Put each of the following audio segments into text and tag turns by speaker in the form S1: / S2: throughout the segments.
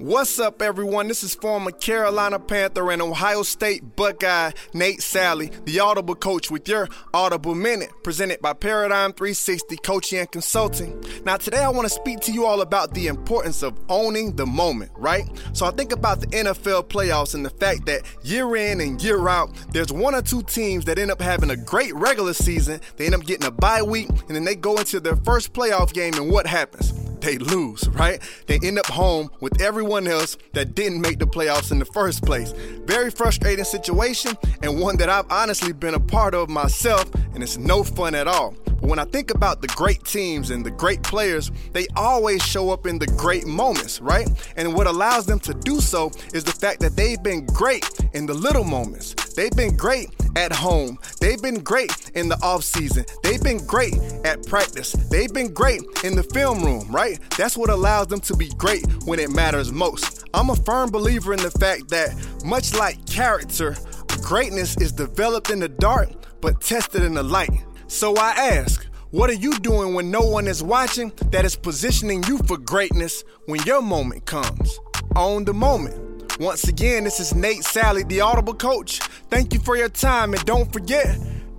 S1: What's up, everyone? This is former Carolina Panther and Ohio State Buckeye Nate Salley, the Audible Coach, with your Audible Minute, presented by Paradigm 360 Coaching and Consulting. Now, today I want to speak to you all about the importance of owning the moment, right? So, I think about the NFL playoffs and the fact that year in and year out, there's one or two teams that end up having a great regular season, they end up getting a bye week, and then they go into their first playoff game, and what happens? They lose, right? They end up home with everyone else that didn't make the playoffs in the first place. Very frustrating situation, and one that I've honestly been a part of myself, and it's no fun at all. But when I think about the great teams and the great players, they always show up in the great moments, right? And what allows them to do so is the fact that they've been great in the little moments. They've been great at home. They've been great in the off season. They've been great at practice. They've been great in the film room, right? That's what allows them to be great when it matters most. I'm a firm believer in the fact that much like character, greatness is developed in the dark but tested in the light. So I ask, what are you doing when no one is watching that is positioning you for greatness when your moment comes? Own the moment. Once again, this is Nate Salley, the Audible Coach. Thank you for your time, and don't forget,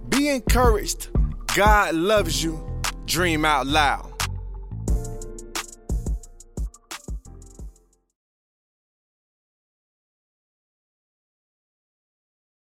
S1: be encouraged. God loves you. Dream out loud.